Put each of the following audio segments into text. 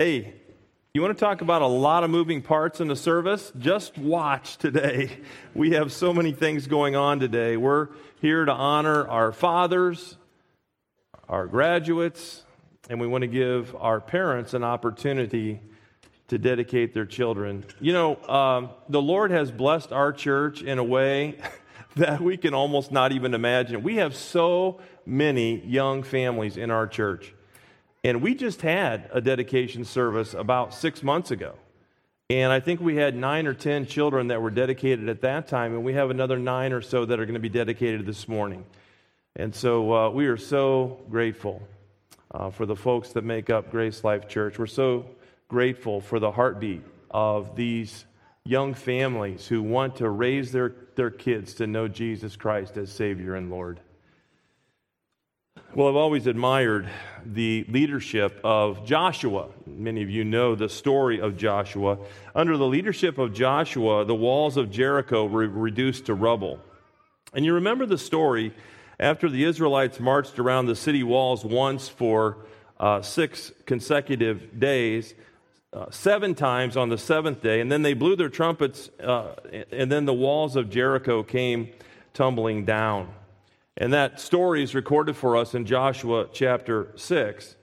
Hey, you want to talk about a lot of moving parts in the service? Just watch today. We have so many things going on today. We're here to honor our fathers, our graduates, and we want to give our parents an opportunity to dedicate their children. You know, um, the Lord has blessed our church in a way that we can almost not even imagine. We have so many young families in our church. And we just had a dedication service about six months ago. And I think we had nine or 10 children that were dedicated at that time, and we have another nine or so that are going to be dedicated this morning. And so uh, we are so grateful uh, for the folks that make up Grace Life Church. We're so grateful for the heartbeat of these young families who want to raise their, their kids to know Jesus Christ as Savior and Lord. Well, I've always admired the leadership of Joshua. Many of you know the story of Joshua. Under the leadership of Joshua, the walls of Jericho were reduced to rubble. And you remember the story after the Israelites marched around the city walls once for uh, six consecutive days, uh, seven times on the seventh day, and then they blew their trumpets, uh, and then the walls of Jericho came tumbling down. And that story is recorded for us in Joshua chapter 6.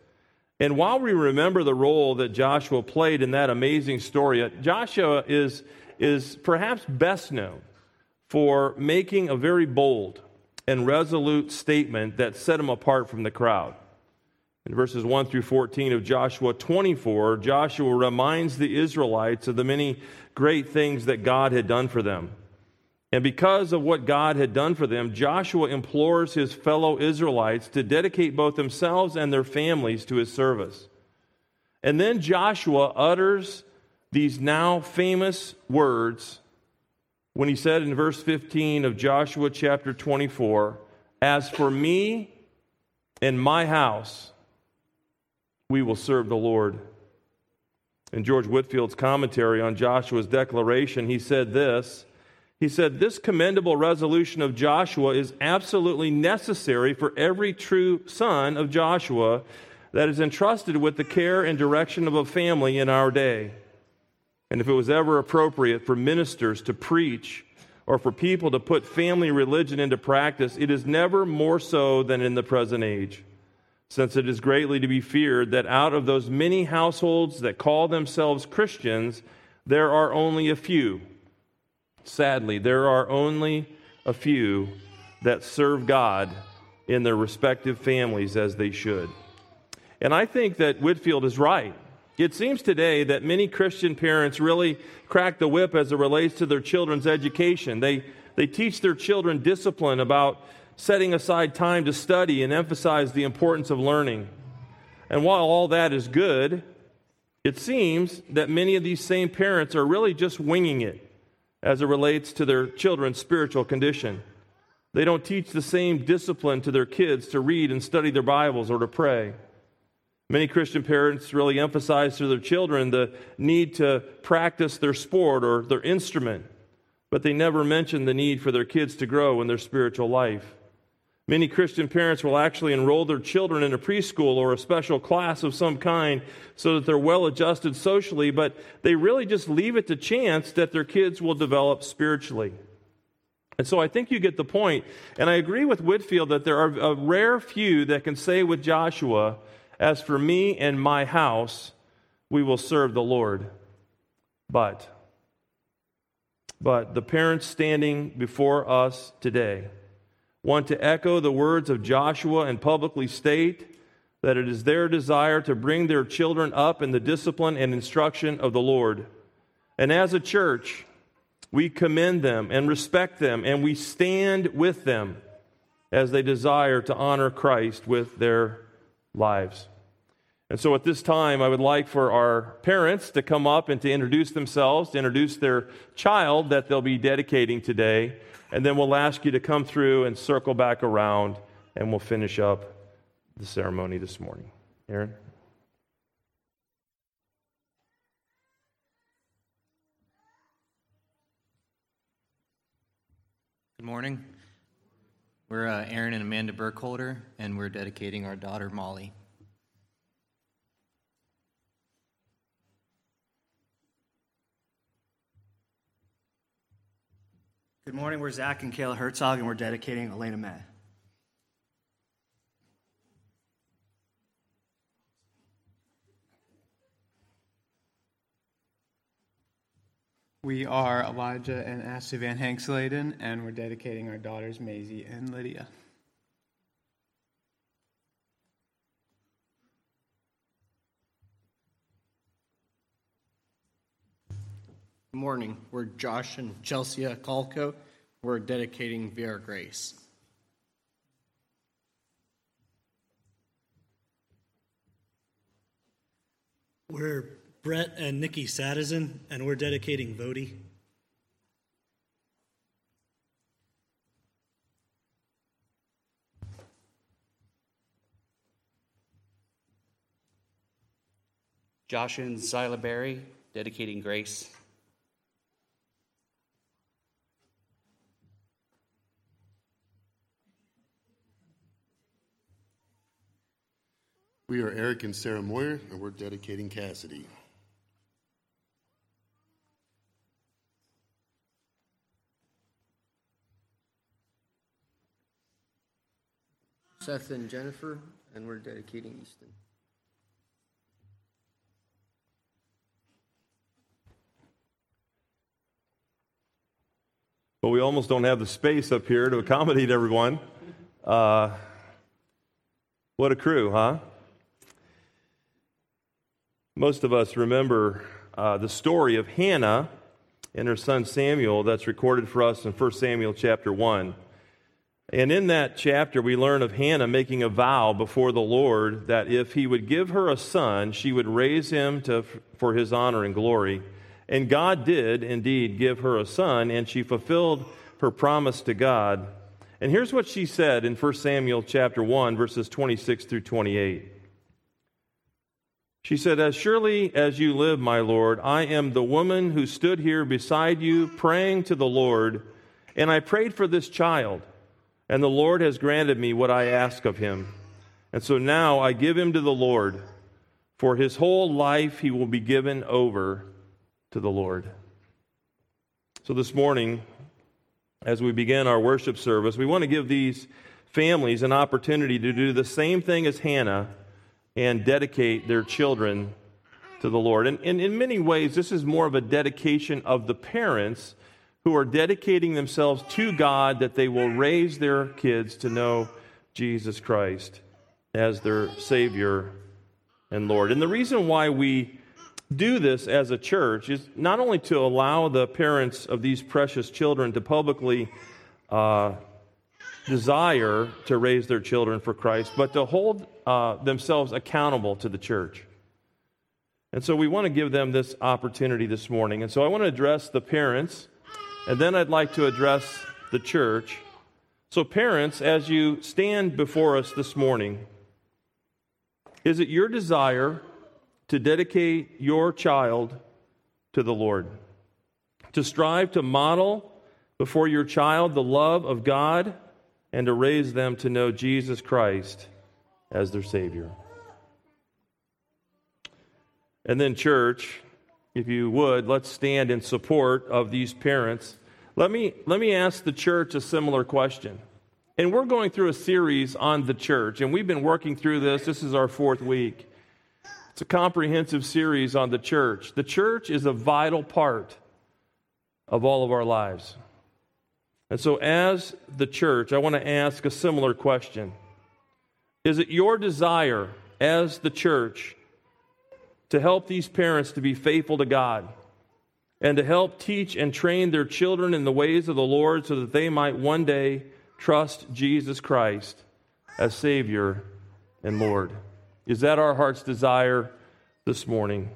And while we remember the role that Joshua played in that amazing story, uh, Joshua is, is perhaps best known for making a very bold and resolute statement that set him apart from the crowd. In verses 1 through 14 of Joshua 24, Joshua reminds the Israelites of the many great things that God had done for them. And because of what God had done for them, Joshua implores his fellow Israelites to dedicate both themselves and their families to his service. And then Joshua utters these now famous words when he said in verse 15 of Joshua chapter 24, As for me and my house, we will serve the Lord. In George Whitefield's commentary on Joshua's declaration, he said this he said, This commendable resolution of Joshua is absolutely necessary for every true son of Joshua that is entrusted with the care and direction of a family in our day. And if it was ever appropriate for ministers to preach or for people to put family religion into practice, it is never more so than in the present age, since it is greatly to be feared that out of those many households that call themselves Christians, there are only a few Sadly, there are only a few that serve God in their respective families as they should. And I think that Whitefield is right. It seems today that many Christian parents really crack the whip as it relates to their children's education. They, they teach their children discipline about setting aside time to study and emphasize the importance of learning. And while all that is good, it seems that many of these same parents are really just winging it as it relates to their children's spiritual condition. They don't teach the same discipline to their kids to read and study their Bibles or to pray. Many Christian parents really emphasize to their children the need to practice their sport or their instrument, but they never mention the need for their kids to grow in their spiritual life. Many Christian parents will actually enroll their children in a preschool or a special class of some kind so that they're well adjusted socially, but they really just leave it to chance that their kids will develop spiritually. And so I think you get the point. And I agree with Whitefield that there are a rare few that can say with Joshua, As for me and my house, we will serve the Lord. But, but the parents standing before us today, want to echo the words of Joshua and publicly state that it is their desire to bring their children up in the discipline and instruction of the Lord. And as a church, we commend them and respect them, and we stand with them as they desire to honor Christ with their lives. And so at this time, I would like for our parents to come up and to introduce themselves, to introduce their child that they'll be dedicating today. And then we'll ask you to come through and circle back around, and we'll finish up the ceremony this morning. Aaron? Good morning. We're uh, Aaron and Amanda Burkholder, and we're dedicating our daughter Molly. Good morning. We're Zach and Kayla Herzog, and we're dedicating Elena May. We are Elijah and Ashley Van Hanks Hanksladen, and we're dedicating our daughters Maisie and Lydia. Morning. We're Josh and Chelsea Calco. We're dedicating Vera Grace. We're Brett and Nikki Sadison, and we're dedicating Vody. Josh and Zyla Berry, dedicating Grace. We are Eric and Sarah Moyer, and we're dedicating Cassidy. Seth and Jennifer, and we're dedicating Easton. But we almost don't have the space up here to accommodate everyone. Uh, what a crew, huh? Most of us remember uh, the story of Hannah and her son Samuel that's recorded for us in 1 Samuel chapter 1. And in that chapter, we learn of Hannah making a vow before the Lord that if he would give her a son, she would raise him to, for his honor and glory. And God did indeed give her a son, and she fulfilled her promise to God. And here's what she said in 1 Samuel chapter 1, verses 26 through 28. She said, As surely as you live, my Lord, I am the woman who stood here beside you praying to the Lord, and I prayed for this child, and the Lord has granted me what I ask of him. And so now I give him to the Lord. For his whole life he will be given over to the Lord. So this morning, as we begin our worship service, we want to give these families an opportunity to do the same thing as Hannah and dedicate their children to the Lord. And, and, in many ways, this is more of a dedication of the parents who are dedicating themselves to God that they will raise their kids to know Jesus Christ as their Savior and Lord. And the reason why we do this as a church is not only to allow the parents of these precious children to publicly uh, desire to raise their children for Christ, but to hold uh, themselves accountable to the church. And so we want to give them this opportunity this morning. And so I want to address the parents, and then I'd like to address the church. So, parents, as you stand before us this morning, is it your desire to dedicate your child to the Lord? To strive to model before your child the love of God and to raise them to know Jesus Christ as their Savior. And then, church, if you would, let's stand in support of these parents. Let me, let me ask the church a similar question. And we're going through a series on the church, and we've been working through this. This is our fourth week. It's a comprehensive series on the church. The church is a vital part of all of our lives. And so, as the church, I want to ask a similar question Is it your desire as the church to help these parents to be faithful to God and to help teach and train their children in the ways of the Lord so that they might one day trust Jesus Christ as Savior and Lord? Is that our heart's desire this morning?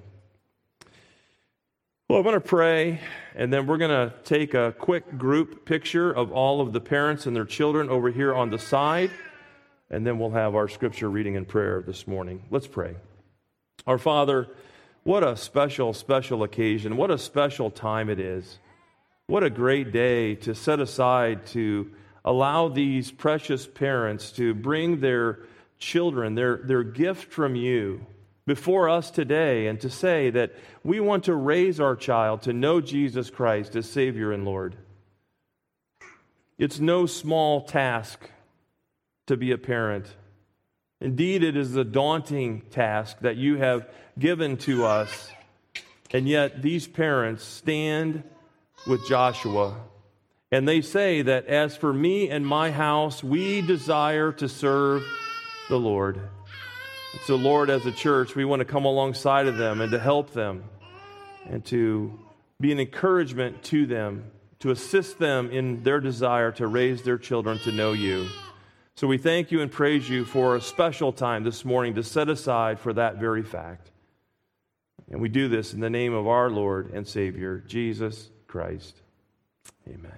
Well, I'm going to pray, and then we're going to take a quick group picture of all of the parents and their children over here on the side, and then we'll have our scripture reading and prayer this morning. Let's pray. Our Father, what a special, special occasion. What a special time it is. What a great day to set aside to allow these precious parents to bring their children, their, their gift from you, before us today and to say that we want to raise our child to know Jesus Christ as Savior and Lord. It's no small task to be a parent. Indeed, it is a daunting task that you have given to us. And yet, these parents stand with Joshua and they say that as for me and my house, we desire to serve the Lord. So, Lord, as a church, we want to come alongside of them and to help them and to be an encouragement to them, to assist them in their desire to raise their children to know you. So we thank you and praise you for a special time this morning to set aside for that very fact. And we do this in the name of our Lord and Savior, Jesus Christ. Amen.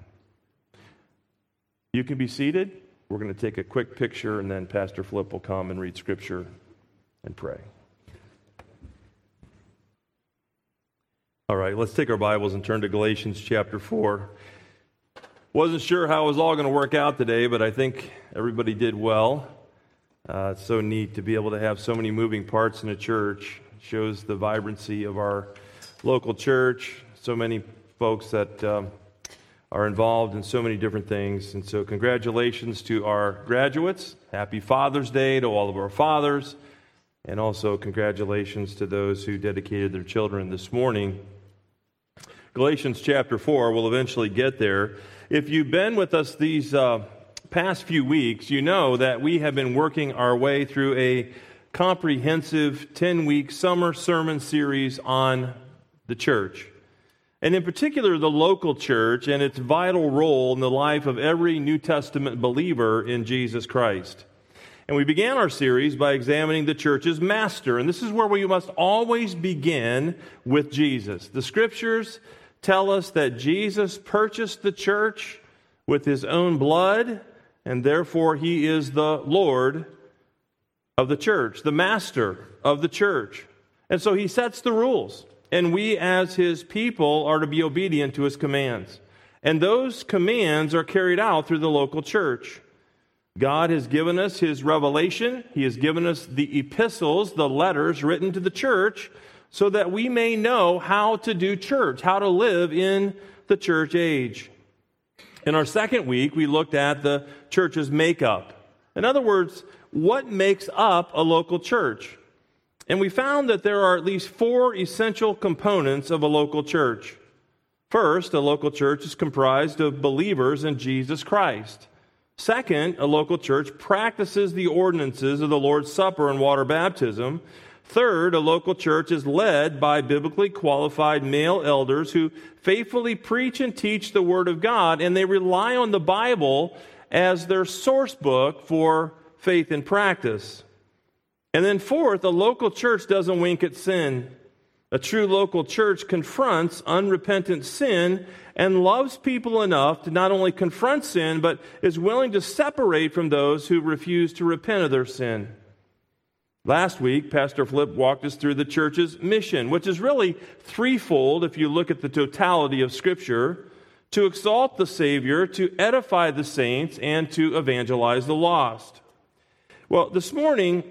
You can be seated. We're going to take a quick picture, and then Pastor Flip will come and read scripture and pray. All right, let's take our Bibles and turn to Galatians chapter 4. Wasn't sure how it was all going to work out today, but I think everybody did well. Uh, it's so neat to be able to have so many moving parts in a church. It shows the vibrancy of our local church. So many folks that um, are involved in so many different things. And so, congratulations to our graduates. Happy Father's Day to all of our fathers. And also, congratulations to those who dedicated their children this morning. Galatians chapter 4, we'll eventually get there. If you've been with us these uh, past few weeks, you know that we have been working our way through a comprehensive 10 week summer sermon series on the church. And in particular, the local church and its vital role in the life of every New Testament believer in Jesus Christ. And we began our series by examining the church's master. And this is where we must always begin with Jesus. The scriptures tell us that Jesus purchased the church with his own blood, and therefore he is the Lord of the church, the master of the church. And so he sets the rules, and we as his people are to be obedient to his commands. And those commands are carried out through the local church. God has given us his revelation. He has given us the epistles, the letters written to the church, so that we may know how to do church, how to live in the church age. In our second week, we looked at the church's makeup. In other words, what makes up a local church? And we found that there are at least four essential components of a local church. First, a local church is comprised of believers in Jesus Christ. Second, a local church practices the ordinances of the Lord's Supper and water baptism. Third, a local church is led by biblically qualified male elders who faithfully preach and teach the Word of God, and they rely on the Bible as their source book for faith and practice. And then, fourth, a local church doesn't wink at sin. A true local church confronts unrepentant sin and loves people enough to not only confront sin, but is willing to separate from those who refuse to repent of their sin. Last week, Pastor Flip walked us through the church's mission, which is really threefold if you look at the totality of Scripture to exalt the Savior, to edify the saints, and to evangelize the lost. Well, this morning,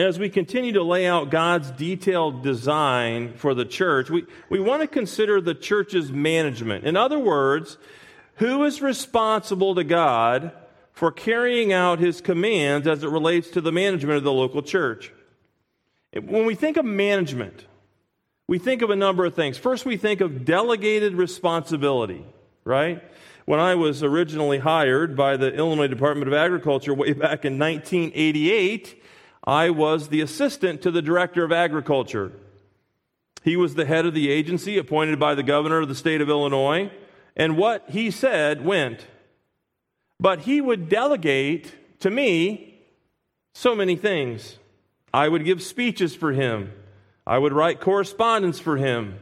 as we continue to lay out God's detailed design for the church, we, we want to consider the church's management. In other words, who is responsible to God for carrying out his commands as it relates to the management of the local church. When we think of management, we think of a number of things. First, we think of delegated responsibility, right? When I was originally hired by the Illinois Department of Agriculture way back in 1988, I was the assistant to the Director of Agriculture. He was the head of the agency appointed by the governor of the state of Illinois, and what he said went. But he would delegate to me so many things. I would give speeches for him, I would write correspondence for him,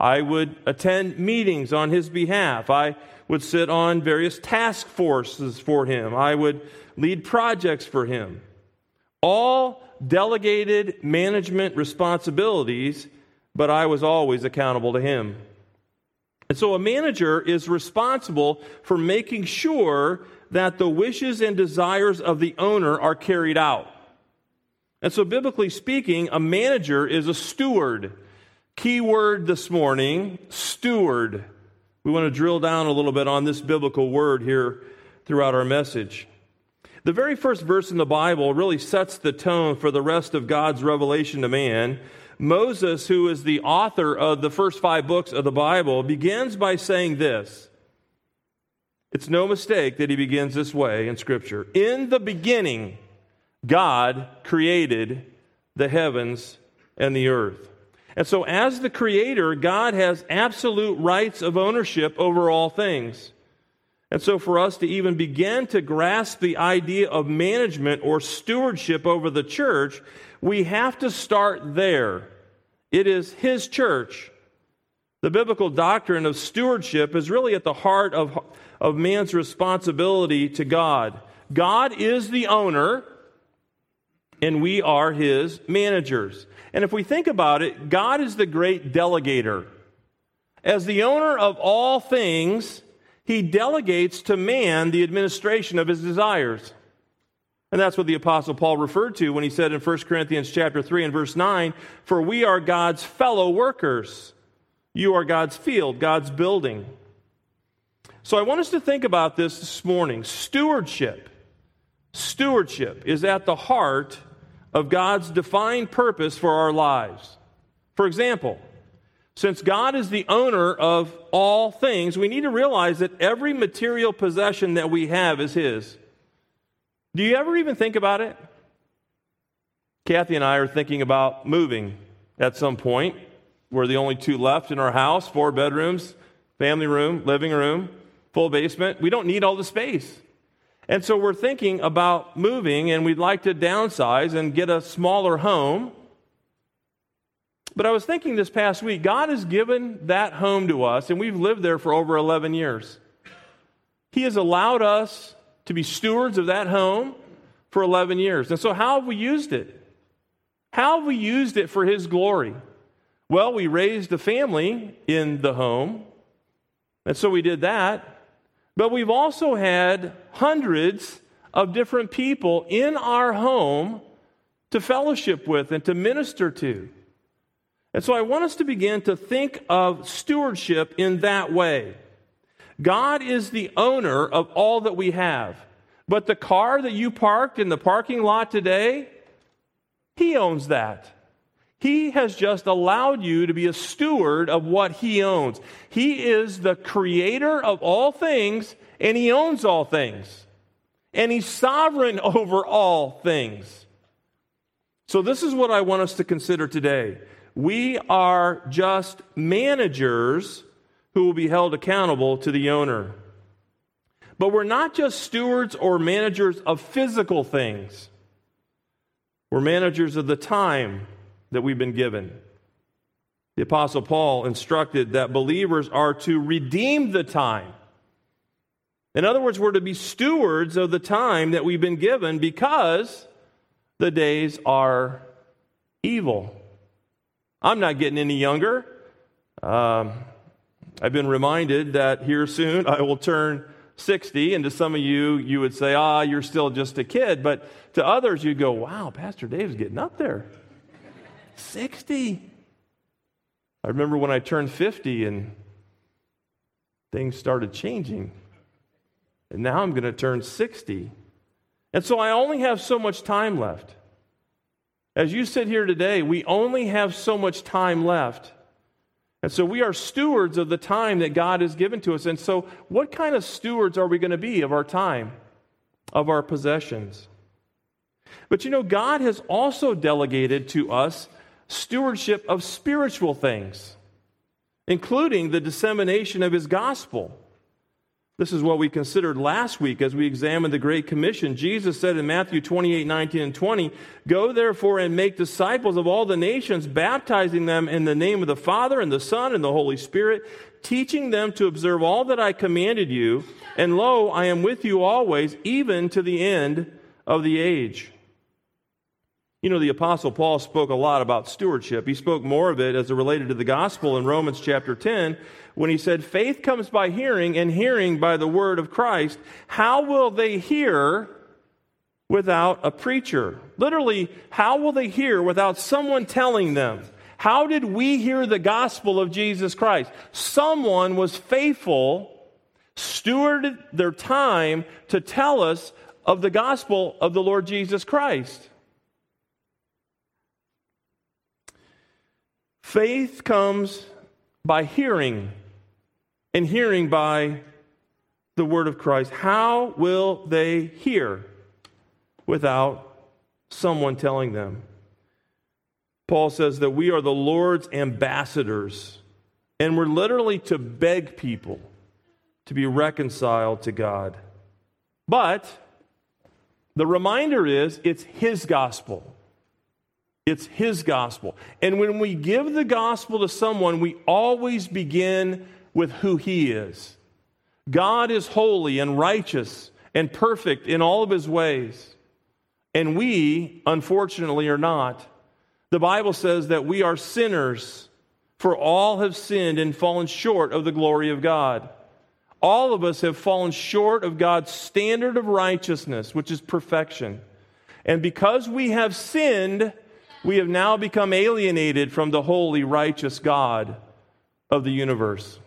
I would attend meetings on his behalf, I would sit on various task forces for him, I would lead projects for him. All delegated management responsibilities, but I was always accountable to him. And so a manager is responsible for making sure that the wishes and desires of the owner are carried out. And so, biblically speaking, a manager is a steward. Key word this morning steward. We want to drill down a little bit on this biblical word here throughout our message. The very first verse in the Bible really sets the tone for the rest of God's revelation to man. Moses, who is the author of the first five books of the Bible, begins by saying this. It's no mistake that he begins this way in Scripture. In the beginning, God created the heavens and the earth. And so, as the creator, God has absolute rights of ownership over all things. And so, for us to even begin to grasp the idea of management or stewardship over the church, we have to start there. It is His church. The biblical doctrine of stewardship is really at the heart of, of man's responsibility to God. God is the owner, and we are His managers. And if we think about it, God is the great delegator. As the owner of all things, he delegates to man the administration of his desires. And that's what the apostle Paul referred to when he said in 1 Corinthians chapter 3 and verse 9, "For we are God's fellow workers. You are God's field, God's building." So I want us to think about this this morning. Stewardship. Stewardship is at the heart of God's defined purpose for our lives. For example, since God is the owner of all things, we need to realize that every material possession that we have is His. Do you ever even think about it? Kathy and I are thinking about moving at some point. We're the only two left in our house four bedrooms, family room, living room, full basement. We don't need all the space. And so we're thinking about moving, and we'd like to downsize and get a smaller home. But I was thinking this past week, God has given that home to us, and we've lived there for over 11 years. He has allowed us to be stewards of that home for 11 years. And so, how have we used it? How have we used it for His glory? Well, we raised a family in the home, and so we did that. But we've also had hundreds of different people in our home to fellowship with and to minister to. And so I want us to begin to think of stewardship in that way. God is the owner of all that we have. But the car that you parked in the parking lot today, He owns that. He has just allowed you to be a steward of what He owns. He is the creator of all things, and He owns all things. And He's sovereign over all things. So, this is what I want us to consider today. We are just managers who will be held accountable to the owner. But we're not just stewards or managers of physical things. We're managers of the time that we've been given. The Apostle Paul instructed that believers are to redeem the time. In other words, we're to be stewards of the time that we've been given because the days are evil. I'm not getting any younger. Um, I've been reminded that here soon I will turn 60, and to some of you, you would say, ah, you're still just a kid. But to others, you'd go, wow, Pastor Dave's getting up there. 60. I remember when I turned 50 and things started changing. And now I'm going to turn 60. And so I only have so much time left. As you sit here today, we only have so much time left. And so we are stewards of the time that God has given to us. And so, what kind of stewards are we going to be of our time, of our possessions? But you know, God has also delegated to us stewardship of spiritual things, including the dissemination of His gospel. This is what we considered last week as we examined the Great Commission. Jesus said in Matthew 28 19 and 20, Go therefore and make disciples of all the nations, baptizing them in the name of the Father and the Son and the Holy Spirit, teaching them to observe all that I commanded you. And lo, I am with you always, even to the end of the age. You know, the Apostle Paul spoke a lot about stewardship. He spoke more of it as it related to the gospel in Romans chapter 10 when he said, Faith comes by hearing, and hearing by the word of Christ. How will they hear without a preacher? Literally, how will they hear without someone telling them? How did we hear the gospel of Jesus Christ? Someone was faithful, stewarded their time to tell us of the gospel of the Lord Jesus Christ. Faith comes by hearing, and hearing by the word of Christ. How will they hear without someone telling them? Paul says that we are the Lord's ambassadors, and we're literally to beg people to be reconciled to God. But the reminder is it's His gospel. It's His gospel. And when we give the gospel to someone, we always begin with who He is. God is holy and righteous and perfect in all of His ways. And we, unfortunately, are not. The Bible says that we are sinners, for all have sinned and fallen short of the glory of God. All of us have fallen short of God's standard of righteousness, which is perfection. And because we have sinned, we have now become alienated from the holy, righteous God of the universe.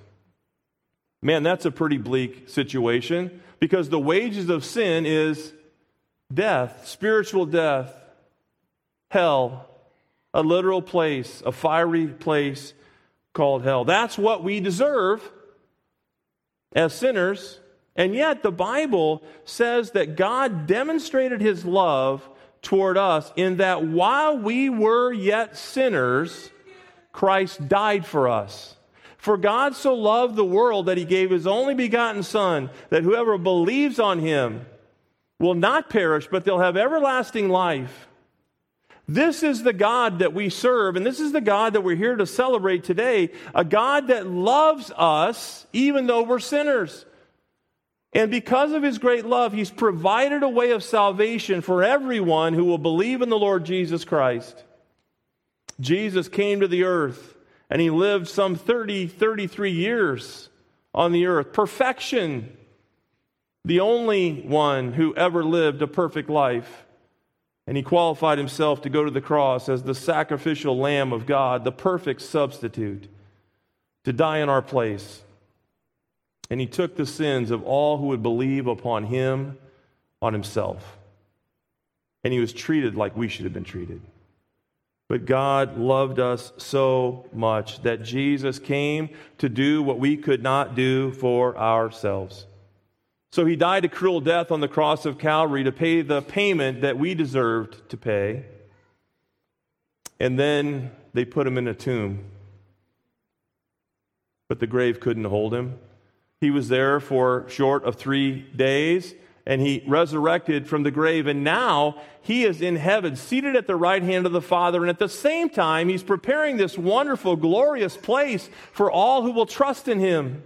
Man, that's a pretty bleak situation because the wages of sin is death, spiritual death, hell, a literal place, a fiery place called hell. That's what we deserve as sinners. And yet, the Bible says that God demonstrated his love toward us in that while we were yet sinners, Christ died for us. For God so loved the world that he gave his only begotten Son, that whoever believes on him will not perish, but they'll have everlasting life. This is the God that we serve, and this is the God that we're here to celebrate today a God that loves us even though we're sinners. And because of his great love, he's provided a way of salvation for everyone who will believe in the Lord Jesus Christ. Jesus came to the earth and he lived some 30, 33 years on the earth. Perfection. The only one who ever lived a perfect life. And he qualified himself to go to the cross as the sacrificial lamb of God, the perfect substitute, to die in our place. And he took the sins of all who would believe upon him on himself. And he was treated like we should have been treated. But God loved us so much that Jesus came to do what we could not do for ourselves. So he died a cruel death on the cross of Calvary to pay the payment that we deserved to pay. And then they put him in a tomb. But the grave couldn't hold him. He was there for short of three days, and he resurrected from the grave. And now he is in heaven, seated at the right hand of the Father. And at the same time, he's preparing this wonderful, glorious place for all who will trust in him.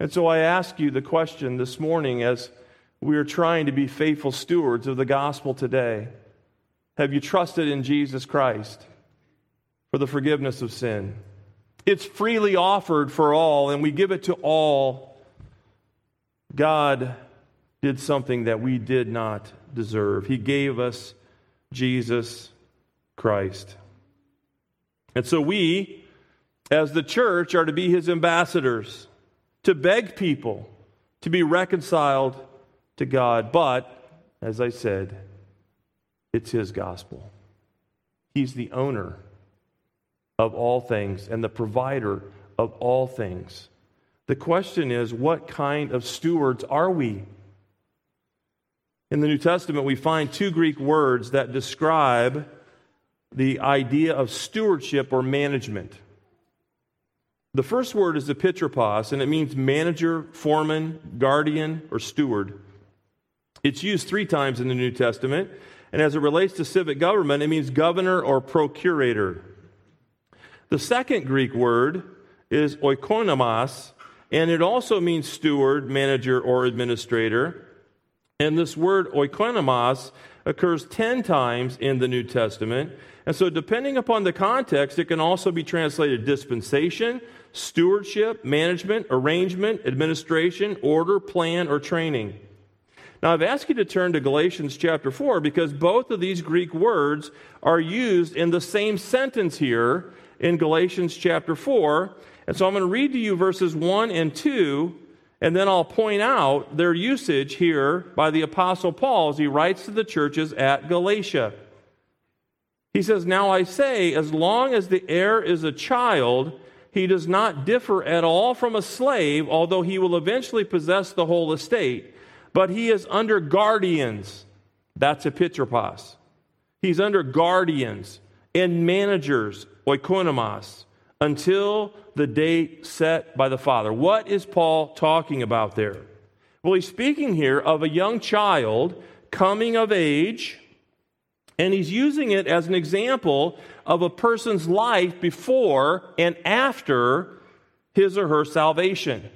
And so I ask you the question this morning as we are trying to be faithful stewards of the gospel today Have you trusted in Jesus Christ for the forgiveness of sin? It's freely offered for all, and we give it to all. God did something that we did not deserve. He gave us Jesus Christ. And so we, as the church, are to be his ambassadors to beg people to be reconciled to God. But, as I said, it's His gospel. He's the owner of all things and the provider of all things. The question is, what kind of stewards are we? In the New Testament, we find two Greek words that describe the idea of stewardship or management. The first word is epitropos, and it means manager, foreman, guardian, or steward. It's used three times in the New Testament, and as it relates to civic government, it means governor or procurator. The second Greek word is oikonomos, and it also means steward, manager, or administrator. And this word oikonomos occurs 10 times in the New Testament. And so, depending upon the context, it can also be translated dispensation, stewardship, management, arrangement, administration, order, plan, or training. Now, I've asked you to turn to Galatians chapter 4 because both of these Greek words are used in the same sentence here in Galatians chapter 4. And so I'm going to read to you verses 1 and 2, and then I'll point out their usage here by the Apostle Paul as he writes to the churches at Galatia. He says, Now I say, as long as the heir is a child, he does not differ at all from a slave, although he will eventually possess the whole estate. But he is under guardians. That's epitropos. He's under guardians and managers, oikonomos, until the date set by the Father. What is Paul talking about there? Well, he's speaking here of a young child coming of age and he's using it as an example of a person's life before and after his or her salvation.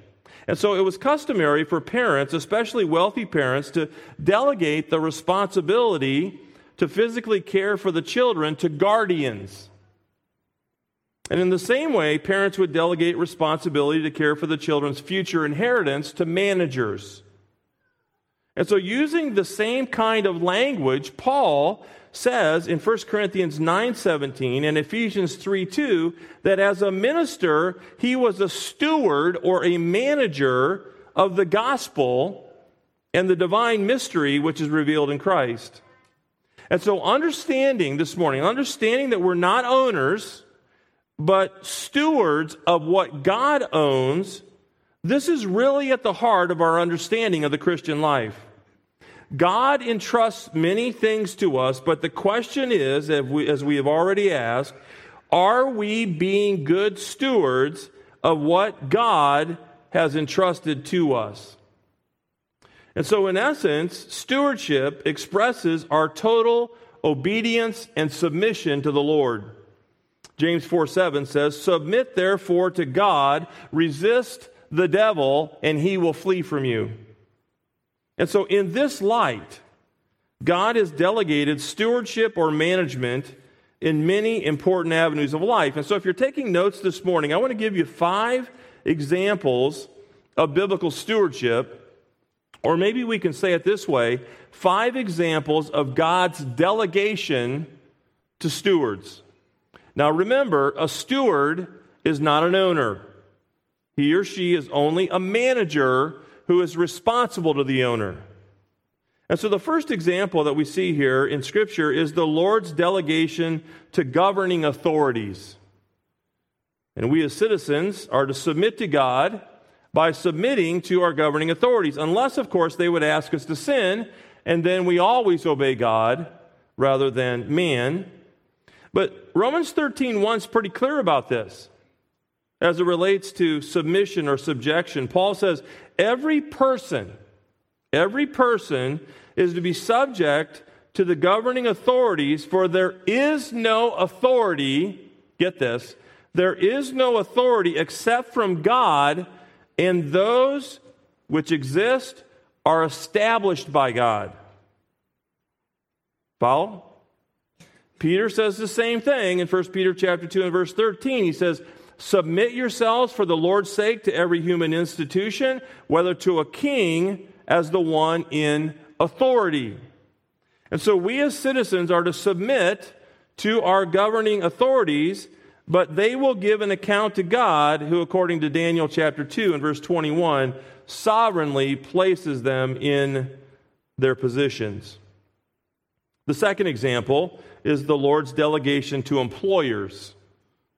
And so it was customary for parents, especially wealthy parents, to delegate the responsibility to physically care for the children to guardians. And in the same way, parents would delegate responsibility to care for the children's future inheritance to managers. And so, using the same kind of language, Paul says in 1 Corinthians 9:17 and Ephesians 3:2 that as a minister he was a steward or a manager of the gospel and the divine mystery which is revealed in Christ. And so understanding this morning, understanding that we're not owners but stewards of what God owns, this is really at the heart of our understanding of the Christian life. God entrusts many things to us, but the question is, as we, as we have already asked, are we being good stewards of what God has entrusted to us? And so, in essence, stewardship expresses our total obedience and submission to the Lord. James 4 7 says, Submit therefore to God, resist the devil, and he will flee from you. And so, in this light, God has delegated stewardship or management in many important avenues of life. And so, if you're taking notes this morning, I want to give you five examples of biblical stewardship, or maybe we can say it this way five examples of God's delegation to stewards. Now, remember, a steward is not an owner, he or she is only a manager who is responsible to the owner. And so the first example that we see here in Scripture is the Lord's delegation to governing authorities. And we as citizens are to submit to God by submitting to our governing authorities, unless, of course, they would ask us to sin, and then we always obey God rather than man. But Romans 13 1 is pretty clear about this as it relates to submission or subjection. Paul says every person, every person is to be subject to the governing authorities, for there is no authority, get this, there is no authority except from God, and those which exist are established by God. Follow? Peter says the same thing in 1 Peter chapter 2 and verse 13. He says, Submit yourselves for the Lord's sake to every human institution, whether to a king as the one in authority. And so we as citizens are to submit to our governing authorities, but they will give an account to God, who, according to Daniel chapter 2 and verse 21, sovereignly places them in their positions. The second example is the Lord's delegation to employers.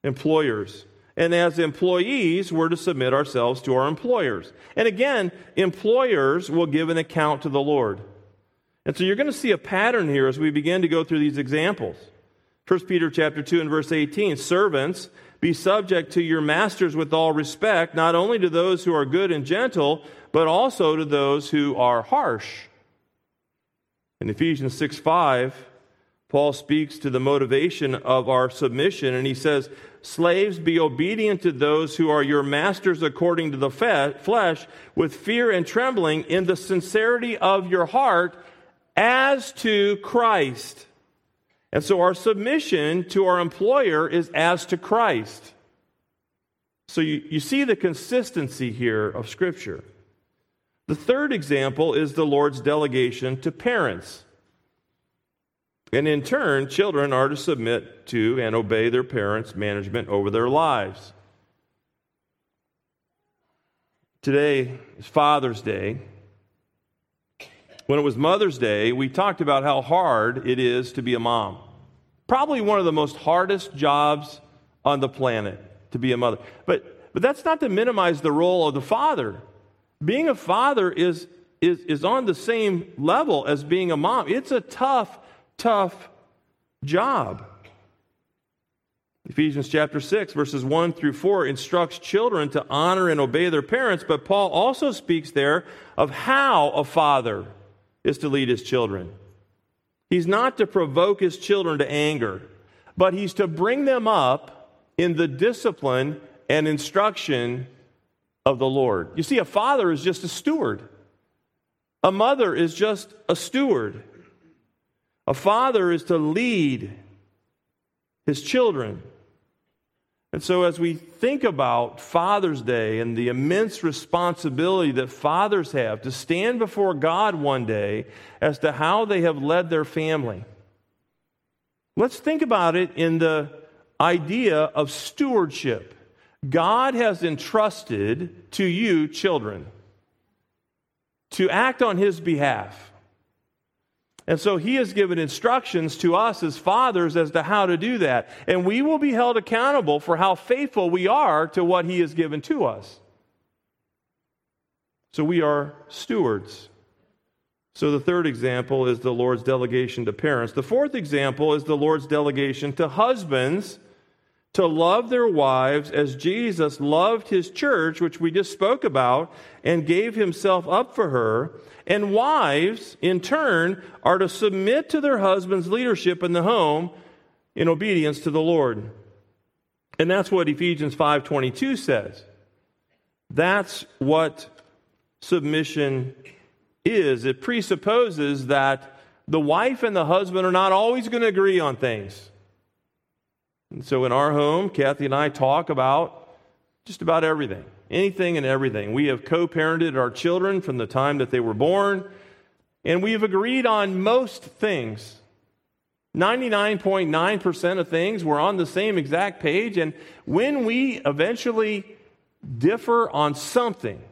Employers. And as employees, we're to submit ourselves to our employers. And again, employers will give an account to the Lord. And so you're going to see a pattern here as we begin to go through these examples. 1 Peter chapter 2 and verse 18, servants, be subject to your masters with all respect, not only to those who are good and gentle, but also to those who are harsh. In Ephesians 6 5, Paul speaks to the motivation of our submission, and he says, Slaves, be obedient to those who are your masters according to the flesh, with fear and trembling, in the sincerity of your heart, as to Christ. And so our submission to our employer is as to Christ. So you, you see the consistency here of Scripture. The third example is the Lord's delegation to parents. And in turn, children are to submit to and obey their parents' management over their lives. Today is Father's Day. When it was Mother's Day, we talked about how hard it is to be a mom. Probably one of the most hardest jobs on the planet to be a mother. But, but that's not to minimize the role of the father. Being a father is, is, is on the same level as being a mom. It's a tough, tough job. Ephesians chapter 6, verses 1 through 4 instructs children to honor and obey their parents, but Paul also speaks there of how a father is to lead his children. He's not to provoke his children to anger, but he's to bring them up in the discipline and instruction of the Lord. You see, a father is just a steward, a mother is just a steward. A father is to lead his children. And so, as we think about Father's Day and the immense responsibility that fathers have to stand before God one day as to how they have led their family, let's think about it in the idea of stewardship. God has entrusted to you children to act on His behalf. And so he has given instructions to us as fathers as to how to do that. And we will be held accountable for how faithful we are to what he has given to us. So we are stewards. So the third example is the Lord's delegation to parents. The fourth example is the Lord's delegation to husbands to love their wives as Jesus loved his church, which we just spoke about, and gave himself up for her. And wives, in turn, are to submit to their husband's leadership in the home in obedience to the Lord. And that's what Ephesians 5:22 says. That's what submission is. It presupposes that the wife and the husband are not always going to agree on things. And so in our home, Kathy and I talk about just about everything anything and everything. We have co parented our children from the time that they were born, and we have agreed on most things. 99.9% of things, we're on the same exact page, and when we eventually differ on something,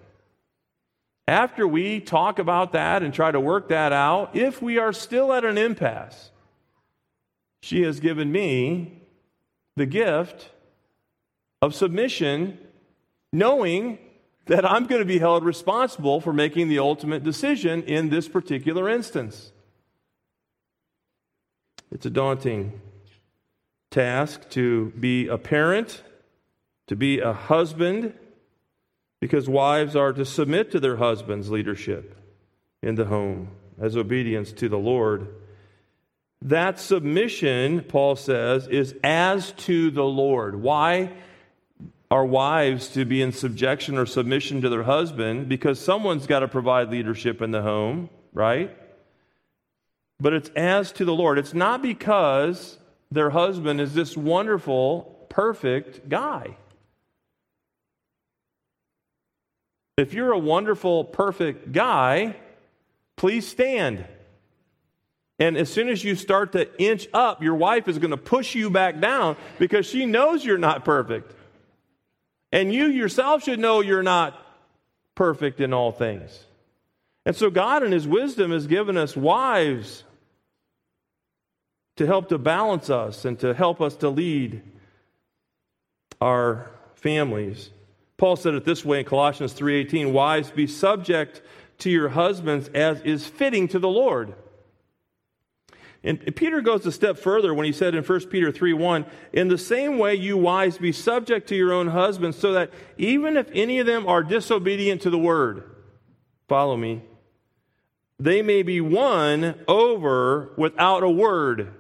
after we talk about that and try to work that out, if we are still at an impasse, she has given me the gift of submission knowing that I'm going to be held responsible for making the ultimate decision in this particular instance. It's a daunting task to be a parent, to be a husband, because wives are to submit to their husband's leadership in the home as obedience to the Lord. That submission, Paul says, is as to the Lord. Why? are wives to be in subjection or submission to their husband because someone's got to provide leadership in the home, right? But it's as to the Lord. It's not because their husband is this wonderful, perfect guy. If you're a wonderful, perfect guy, please stand. And as soon as you start to inch up, your wife is going to push you back down because she knows you're not perfect. And you yourself should know you're not perfect in all things. And so God, in His wisdom, has given us wives to help to balance us and to help us to lead our families. Paul said it this way in Colossians 3:18, "Wives, be subject to your husbands as is fitting to the Lord." And Peter goes a step further when he said in 1 Peter 3 1, In the same way, you wives, be subject to your own husbands, so that even if any of them are disobedient to the word, follow me, they may be won over without a word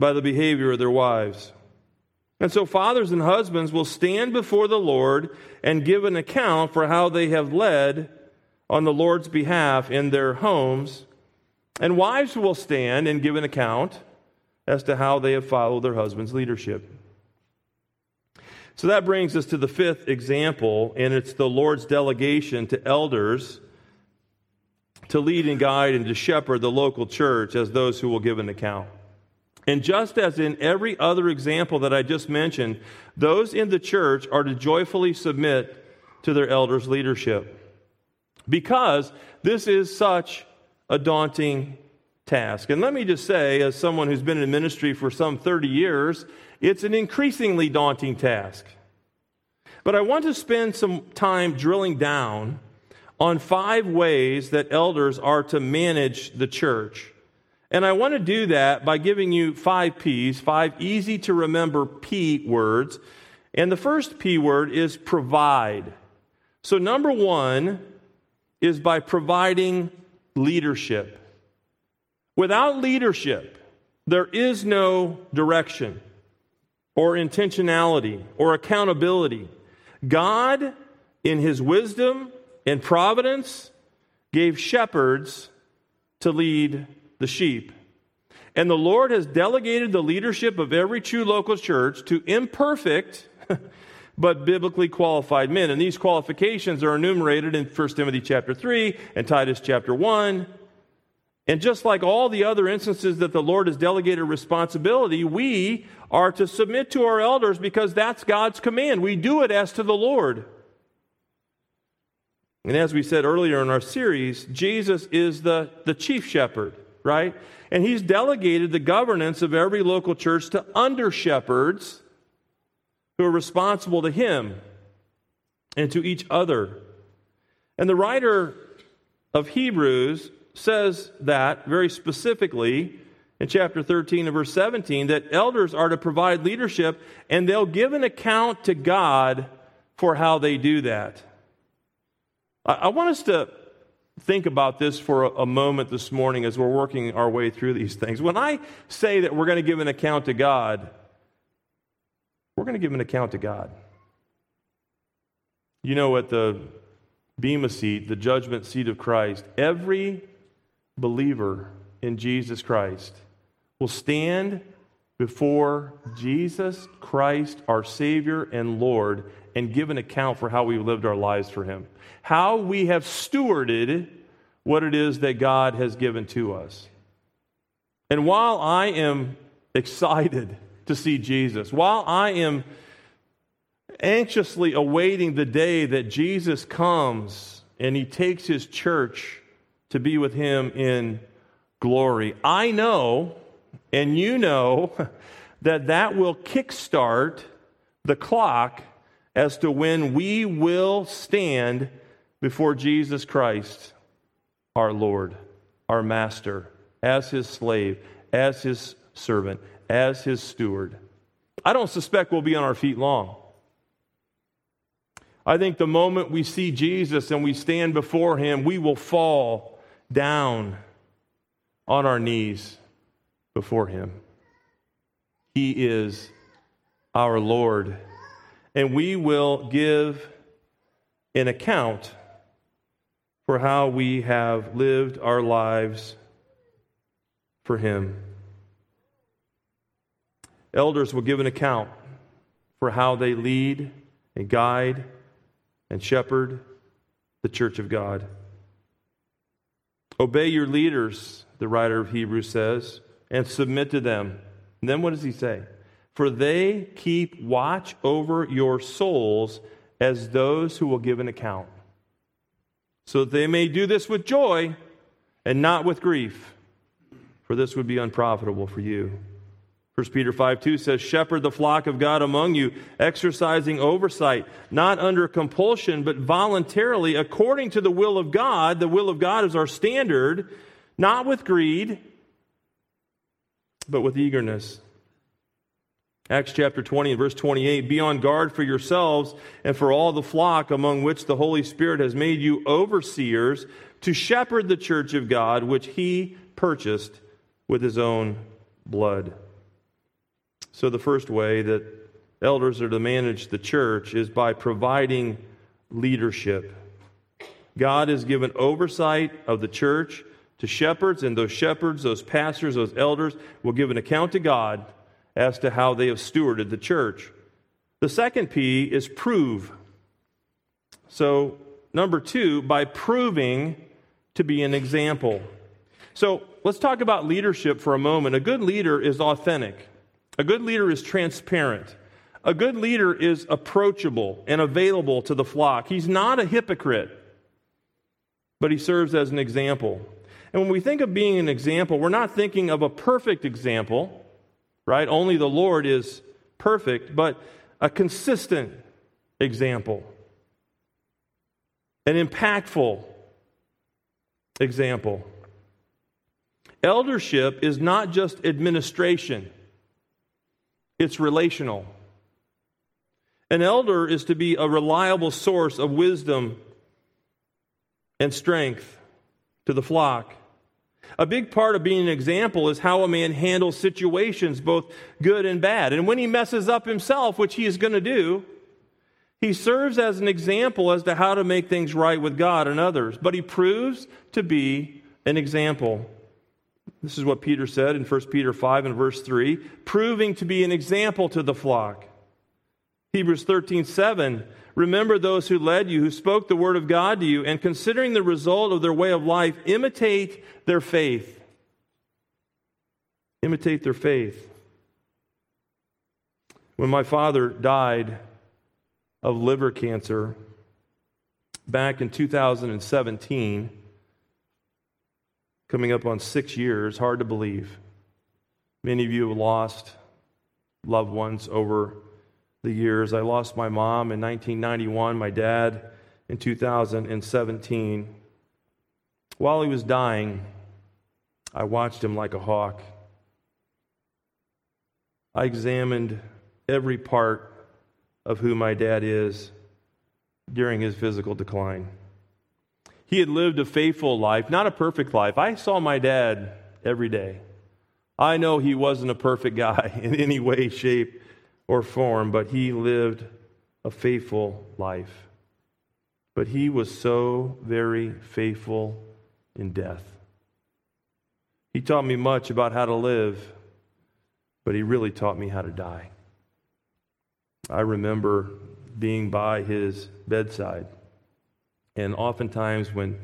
by the behavior of their wives. And so, fathers and husbands will stand before the Lord and give an account for how they have led on the Lord's behalf in their homes and wives will stand and give an account as to how they have followed their husband's leadership. So that brings us to the fifth example, and it's the Lord's delegation to elders to lead and guide and to shepherd the local church as those who will give an account. And just as in every other example that I just mentioned, those in the church are to joyfully submit to their elders' leadership. Because this is such a daunting task. And let me just say, as someone who's been in ministry for some 30 years, it's an increasingly daunting task. But I want to spend some time drilling down on five ways that elders are to manage the church. And I want to do that by giving you five P's, five easy to remember P words. And the first P word is provide. So, number one is by providing leadership. Without leadership, there is no direction or intentionality or accountability. God, in his wisdom and providence, gave shepherds to lead the sheep. And the Lord has delegated the leadership of every true local church to imperfect but biblically qualified men. And these qualifications are enumerated in 1 Timothy chapter 3 and Titus chapter 1. And just like all the other instances that the Lord has delegated responsibility, we are to submit to our elders because that's God's command. We do it as to the Lord. And as we said earlier in our series, Jesus is the, the chief shepherd, right? And he's delegated the governance of every local church to under shepherds who are responsible to him and to each other. And the writer of Hebrews says that very specifically in chapter 13 and verse 17 that elders are to provide leadership and they'll give an account to God for how they do that. I, want us to think about this for a moment this morning as we're working our way through these things. When I say that we're going to give an account to God, we're going to give an account to God. You know, at the Bema seat, the judgment seat of Christ, every believer in Jesus Christ will stand before Jesus Christ, our Savior and Lord, and give an account for how we lived our lives for Him. How we have stewarded what it is that God has given to us. And while I am excited to see Jesus, while I am anxiously awaiting the day that Jesus comes and He takes His church to be with Him in glory, I know and you know that that will kickstart the clock as to when we will stand before Jesus Christ, our Lord, our Master, as His slave, as His servant, as His steward. I don't suspect we'll be on our feet long. I think the moment we see Jesus and we stand before Him, we will fall down on our knees before Him. He is our Lord. And we will give an account for how we have lived our lives for Him. Elders will give an account for how they lead and guide and shepherd the church of God. Obey your leaders, the writer of Hebrews says and submit to them. And then what does he say? For they keep watch over your souls as those who will give an account, so that they may do this with joy and not with grief, for this would be unprofitable for you. 1 Peter 5 2 says, Shepherd the flock of God among you, exercising oversight, not under compulsion, but voluntarily, according to the will of God. The will of God is our standard, not with greed but with eagerness. Acts chapter 20 and verse 28 Be on guard for yourselves and for all the flock among which the Holy Spirit has made you overseers to shepherd the church of God, which he purchased with his own blood. So, the first way that elders are to manage the church is by providing leadership. God has given oversight of the church to shepherds, and those shepherds, those pastors, those elders will give an account to God as to how they have stewarded the church. The second P is prove. So, number two, by proving to be an example. So, let's talk about leadership for a moment. A good leader is authentic, a good leader is transparent. A good leader is approachable and available to the flock. He's not a hypocrite, but he serves as an example. And when we think of being an example, we're not thinking of a perfect example, right? Only the Lord is perfect, but a consistent example, an impactful example. Eldership is not just administration, it's relational. An elder is to be a reliable source of wisdom and strength to the flock. A big part of being an example is how a man handles situations, both good and bad. And when he messes up himself, which he is going to do, he serves as an example as to how to make things right with God and others. But he proves to be an example. This is what Peter said in 1 Peter 5 and verse 3 proving to be an example to the flock. Hebrews 13, 7. Remember those who led you, who spoke the word of God to you, and considering the result of their way of life, imitate their faith. Imitate their faith. When my father died of liver cancer back in 2017, coming up on six years, hard to believe. Many of you have lost loved ones over the years. I lost my mom in 1991, my dad in 2017. While he was dying, I watched him like a hawk. I examined every part of who my dad is during his physical decline. He had lived a faithful life, not a perfect life. I saw my dad every day. I know he wasn't a perfect guy in any way, shape, or form, but he lived a faithful life. But he was so very faithful in death. He taught me much about how to live, but he really taught me how to die. I remember being by his bedside, and oftentimes when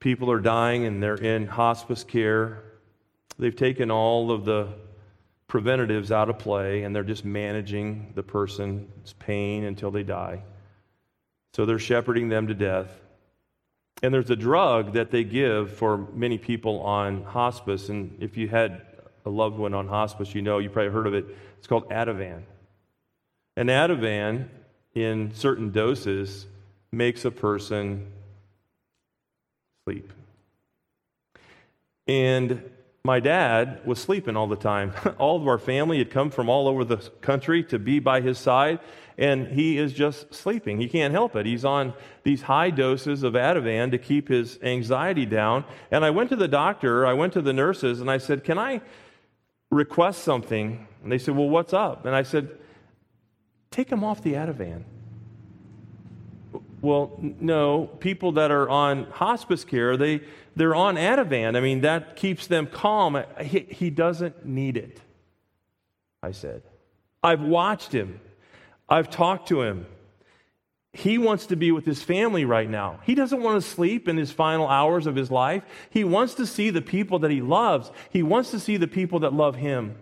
people are dying and they're in hospice care, they've taken all of the preventatives out of play and they're just managing the person's pain until they die. So they're shepherding them to death. And there's a drug that they give for many people on hospice. And if you had a loved one on hospice, you know, you probably heard of it. It's called Ativan. And Ativan, in certain doses, makes a person sleep. And my dad was sleeping all the time. all of our family had come from all over the country to be by his side, and he is just sleeping. He can't help it. He's on these high doses of Ativan to keep his anxiety down. And I went to the doctor, I went to the nurses, and I said, Can I request something? And they said, Well, what's up? And I said, Take him off the Ativan. Well, no, people that are on hospice care, they, they're on Ativan. I mean, that keeps them calm. He, he doesn't need it, I said. I've watched him, I've talked to him. He wants to be with his family right now. He doesn't want to sleep in his final hours of his life. He wants to see the people that he loves. He wants to see the people that love him.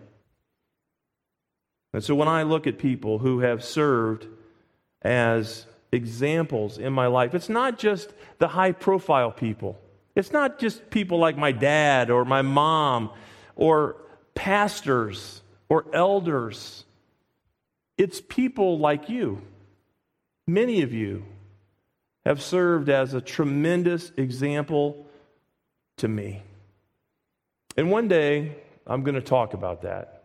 And so when I look at people who have served as examples in my life. It's not just the high profile people, it's not just people like my dad or my mom or pastors or elders. It's people like you. Many of you have served as a tremendous example to me. And one day, I'm going to talk about that.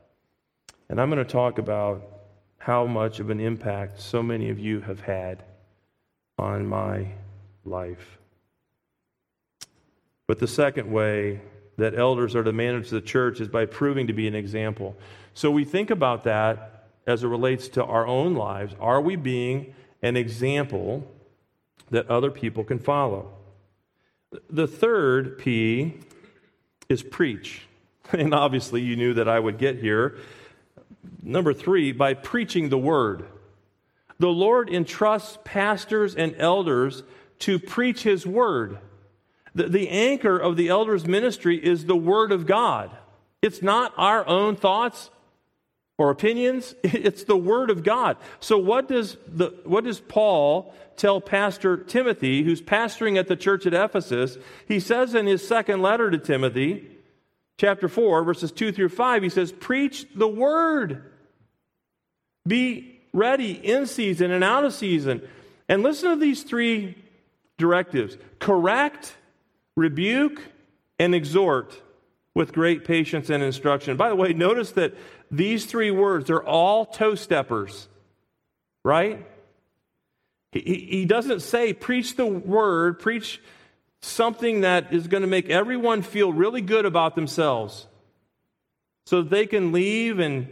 And I'm going to talk about how much of an impact so many of you have had on my life. But the second way that elders are to manage the church is by proving to be an example. So we think about that as it relates to our own lives. Are we being an example that other people can follow? The third P is preach. And obviously, you knew that I would get here. Number three, by preaching the word. The Lord entrusts pastors and elders to preach his word. The, the anchor of the elders' ministry is the word of God. It's not our own thoughts or opinions, it's the word of God. So what does the what does Paul tell Pastor Timothy, who's pastoring at the church at Ephesus? He says in his second letter to Timothy, chapter 4, verses 2 through 5, he says, Preach the word. Be ready in season and out of season. And listen to these three directives correct, rebuke, and exhort with great patience and instruction. By the way, notice that these three words are all toe steppers, right? He, he doesn't say, preach the word, preach something that is going to make everyone feel really good about themselves so that they can leave and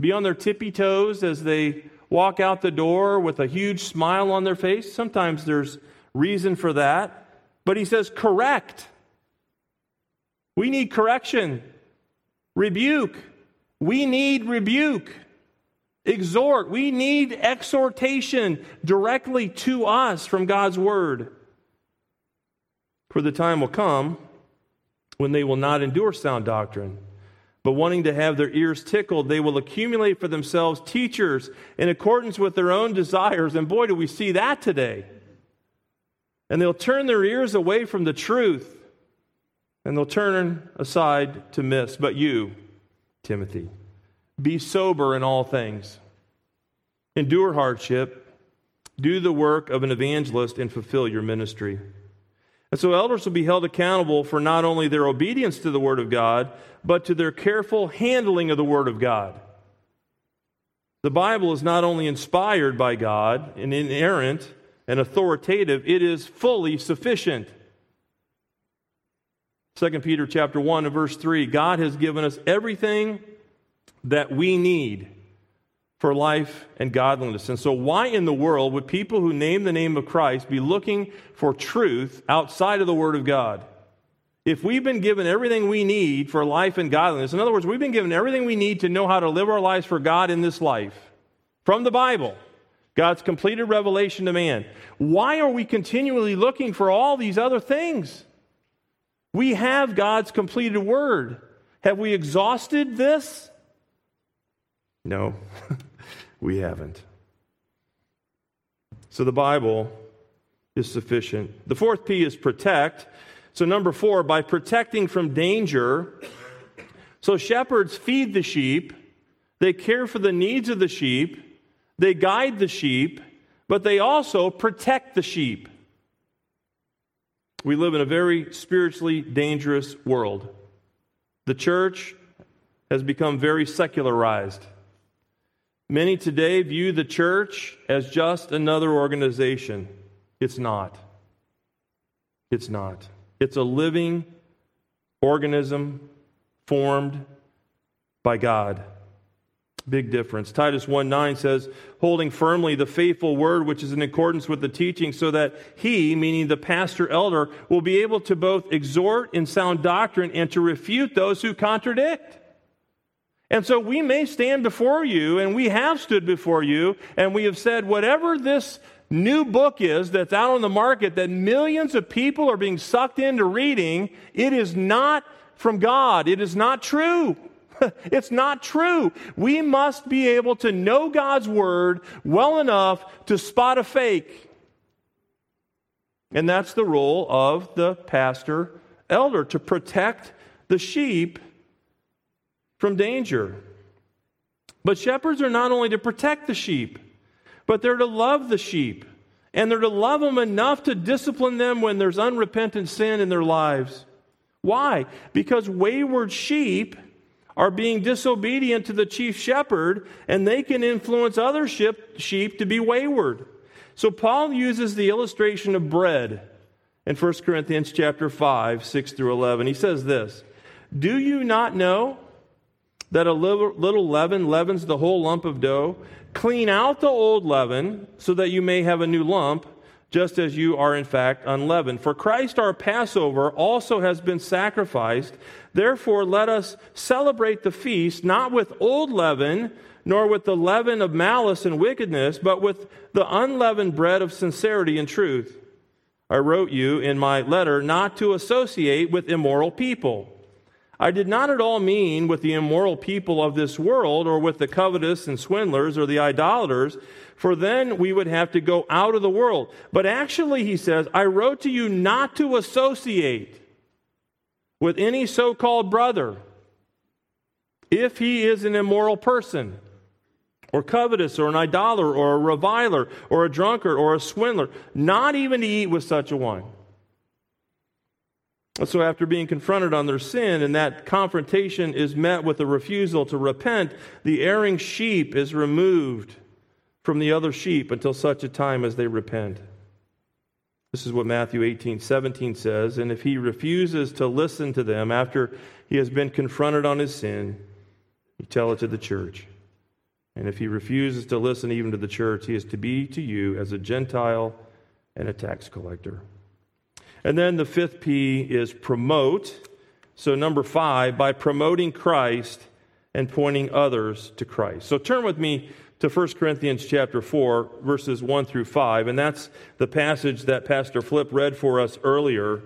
be on their tippy toes as they walk out the door with a huge smile on their face. Sometimes there's reason for that. But he says, correct. We need correction, rebuke. We need rebuke, exhort. We need exhortation directly to us from God's word. For the time will come when they will not endure sound doctrine, but wanting to have their ears tickled, they will accumulate for themselves teachers in accordance with their own desires. And boy, do we see that today. And they'll turn their ears away from the truth and they'll turn aside to miss. But you, Timothy, be sober in all things, endure hardship, do the work of an evangelist, and fulfill your ministry. And so, elders will be held accountable for not only their obedience to the Word of God, but to their careful handling of the Word of God. The Bible is not only inspired by God and inerrant and authoritative, it is fully sufficient. 2 Peter chapter 1 and verse 3 God has given us everything that we need for life and godliness. And so, why in the world would people who name the name of Christ be looking for truth outside of the Word of God? If we've been given everything we need for life and godliness, in other words, we've been given everything we need to know how to live our lives for God in this life from the Bible, God's completed revelation to man, why are we continually looking for all these other things? We have God's completed word. Have we exhausted this? No, we haven't. So the Bible is sufficient. The fourth P is protect. So, number four, by protecting from danger. So, shepherds feed the sheep, they care for the needs of the sheep, they guide the sheep, but they also protect the sheep. We live in a very spiritually dangerous world. The church has become very secularized. Many today view the church as just another organization. It's not. It's not. It's a living organism formed by God. Big difference. Titus 1 9 says, holding firmly the faithful word which is in accordance with the teaching, so that he, meaning the pastor elder, will be able to both exhort in sound doctrine and to refute those who contradict. And so we may stand before you, and we have stood before you, and we have said, whatever this new book is that's out on the market that millions of people are being sucked into reading, it is not from God. It is not true. it's not true. We must be able to know God's word well enough to spot a fake. And that's the role of the pastor elder to protect the sheep from danger. But shepherds are not only to protect the sheep, but they're to love the sheep. And they're to love them enough to discipline them when there's unrepentant sin in their lives. Why? Because wayward sheep are being disobedient to the chief shepherd, and they can influence other sheep to be wayward. So Paul uses the illustration of bread in 1 Corinthians chapter 5, 6 through 11. He says this Do you not know that a little, little leaven leavens the whole lump of dough? Clean out the old leaven so that you may have a new lump just as you are in fact unleavened. For Christ our Passover also has been sacrificed. Therefore, let us celebrate the feast not with old leaven, nor with the leaven of malice and wickedness, but with the unleavened bread of sincerity and truth. I wrote you in my letter not to associate with immoral people. I did not at all mean with the immoral people of this world, or with the covetous and swindlers, or the idolaters, for then we would have to go out of the world. But actually, he says, I wrote to you not to associate with any so called brother if he is an immoral person, or covetous, or an idolater, or a reviler, or a drunkard, or a swindler, not even to eat with such a one. So, after being confronted on their sin, and that confrontation is met with a refusal to repent, the erring sheep is removed from the other sheep until such a time as they repent. This is what Matthew 18, 17 says. And if he refuses to listen to them after he has been confronted on his sin, you tell it to the church. And if he refuses to listen even to the church, he is to be to you as a Gentile and a tax collector. And then the fifth P is promote. So, number five, by promoting Christ and pointing others to Christ. So, turn with me to 1 Corinthians chapter 4, verses 1 through 5. And that's the passage that Pastor Flip read for us earlier.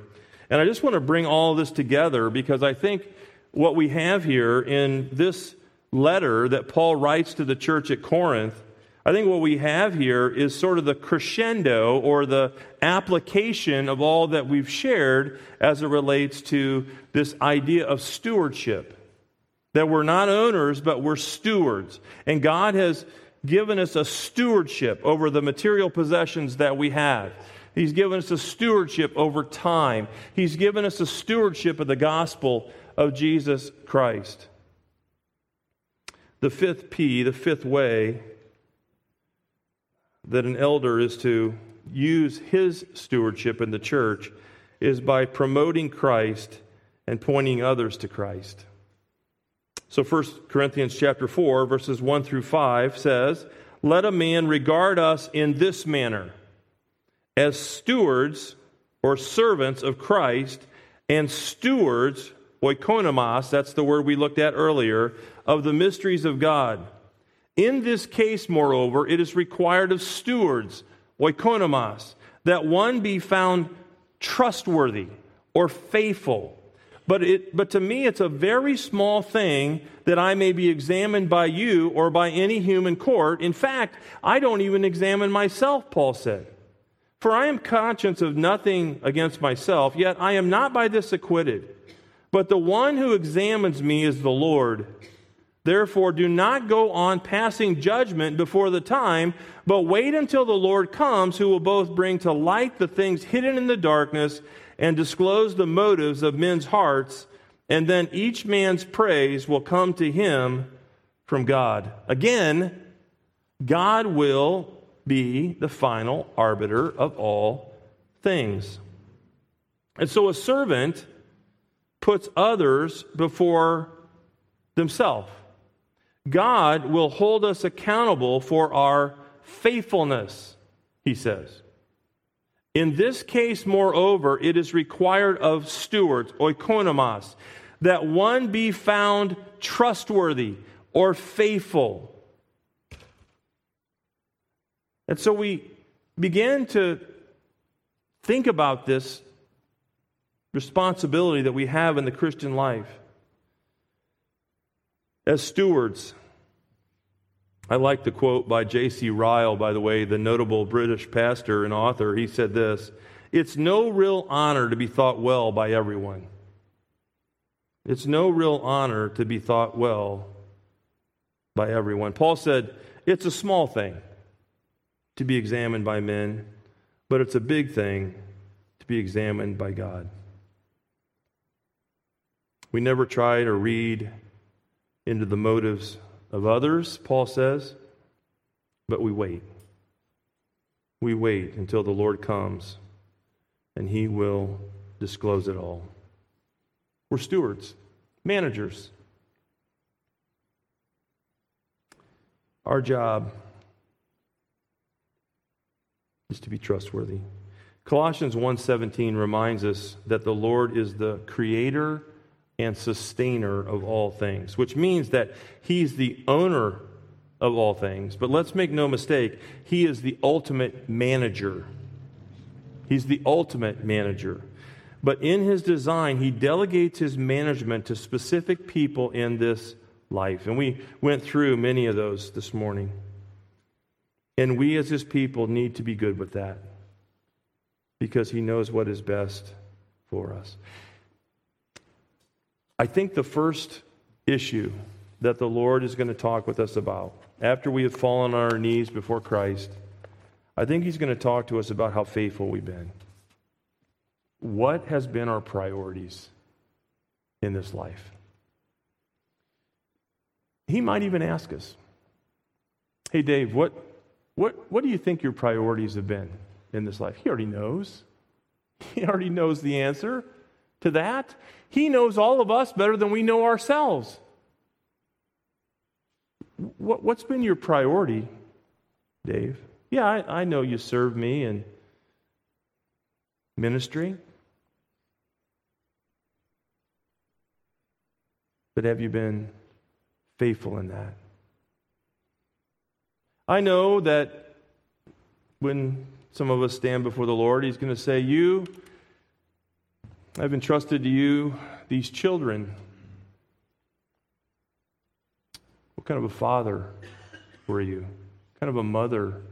And I just want to bring all this together because I think what we have here in this letter that Paul writes to the church at Corinth, I think what we have here is sort of the crescendo or the application of all that we've shared as it relates to this idea of stewardship. That we're not owners, but we're stewards. And God has given us a stewardship over the material possessions that we have. He's given us a stewardship over time. He's given us a stewardship of the gospel of Jesus Christ. The fifth P, the fifth way that an elder is to use his stewardship in the church is by promoting Christ and pointing others to Christ. So 1 Corinthians chapter 4 verses 1 through 5 says, "Let a man regard us in this manner as stewards or servants of Christ and stewards oikonomos, that's the word we looked at earlier, of the mysteries of God. In this case, moreover, it is required of stewards, oikonomos, that one be found trustworthy or faithful. But, it, but to me, it's a very small thing that I may be examined by you or by any human court. In fact, I don't even examine myself, Paul said. For I am conscious of nothing against myself, yet I am not by this acquitted. But the one who examines me is the Lord. Therefore, do not go on passing judgment before the time, but wait until the Lord comes, who will both bring to light the things hidden in the darkness and disclose the motives of men's hearts, and then each man's praise will come to him from God. Again, God will be the final arbiter of all things. And so a servant puts others before themselves. God will hold us accountable for our faithfulness, he says. In this case, moreover, it is required of stewards, oikonomos, that one be found trustworthy or faithful. And so we began to think about this responsibility that we have in the Christian life. As stewards, I like the quote by J.C. Ryle, by the way, the notable British pastor and author. He said this It's no real honor to be thought well by everyone. It's no real honor to be thought well by everyone. Paul said, It's a small thing to be examined by men, but it's a big thing to be examined by God. We never try to read into the motives of others, Paul says, but we wait. We wait until the Lord comes and he will disclose it all. We're stewards, managers. Our job is to be trustworthy. Colossians 1:17 reminds us that the Lord is the creator and sustainer of all things, which means that He's the owner of all things. But let's make no mistake, He is the ultimate manager. He's the ultimate manager. But in His design, He delegates His management to specific people in this life. And we went through many of those this morning. And we as His people need to be good with that because He knows what is best for us. I think the first issue that the Lord is going to talk with us about after we have fallen on our knees before Christ, I think He's going to talk to us about how faithful we've been. What has been our priorities in this life? He might even ask us, Hey, Dave, what, what, what do you think your priorities have been in this life? He already knows. He already knows the answer to that. He knows all of us better than we know ourselves. What, has been your priority, Dave? Yeah, I, I know you serve me in ministry. But have you been faithful in that? I know that when some of us stand before the Lord, He's going to say, You, I've entrusted to you these children. What kind of a father were you? What kind of a mother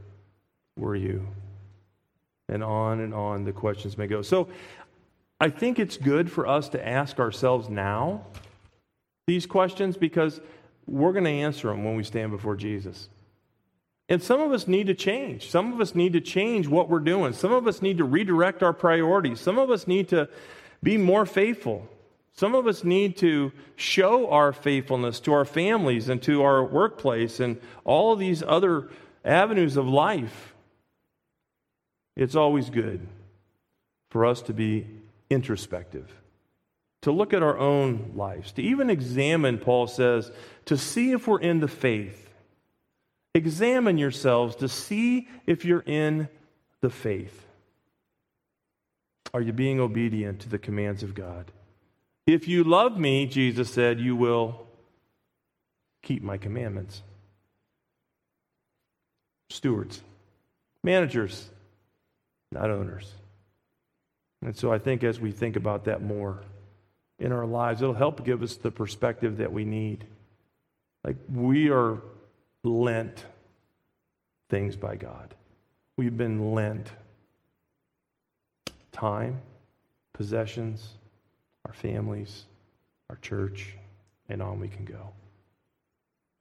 were you? And on and on the questions may go. So I think it's good for us to ask ourselves now these questions because we're going to answer them when we stand before Jesus. And some of us need to change. Some of us need to change what we're doing. Some of us need to redirect our priorities. Some of us need to be more faithful. Some of us need to show our faithfulness to our families and to our workplace and all of these other avenues of life. It's always good for us to be introspective, to look at our own lives, to even examine, Paul says, to see if we're in the faith Examine yourselves to see if you're in the faith. Are you being obedient to the commands of God? If you love me, Jesus said, you will keep my commandments. Stewards, managers, not owners. And so I think as we think about that more in our lives, it'll help give us the perspective that we need. Like we are lent things by God. We've been lent time, possessions, our families, our church, and on we can go.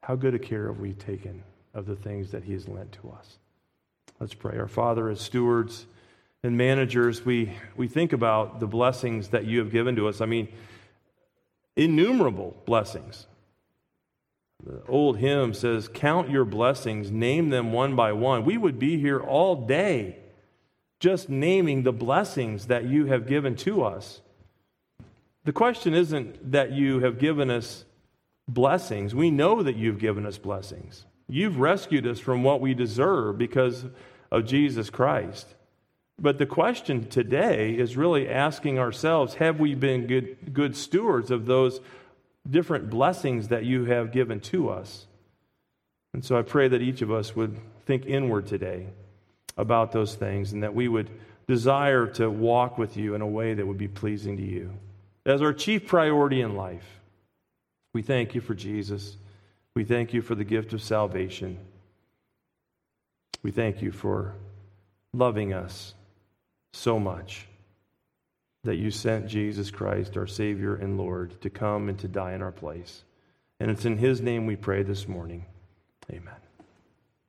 How good a care have we taken of the things that He has lent to us? Let's pray. Our Father, as stewards and managers, we, we think about the blessings that you have given to us. I mean, innumerable blessings. The old hymn says, Count your blessings, name them one by one. We would be here all day just naming the blessings that you have given to us. The question isn't that you have given us blessings. We know that you've given us blessings. You've rescued us from what we deserve because of Jesus Christ. But the question today is really asking ourselves have we been good, good stewards of those different blessings that you have given to us. And so I pray that each of us would think inward today about those things and that we would desire to walk with you in a way that would be pleasing to you. As our chief priority in life, we thank you for Jesus. We thank you for the gift of salvation. We thank you for loving us so much that you sent Jesus Christ, our Savior and Lord, to come and to die in our place. And it's in His name we pray this morning. Amen.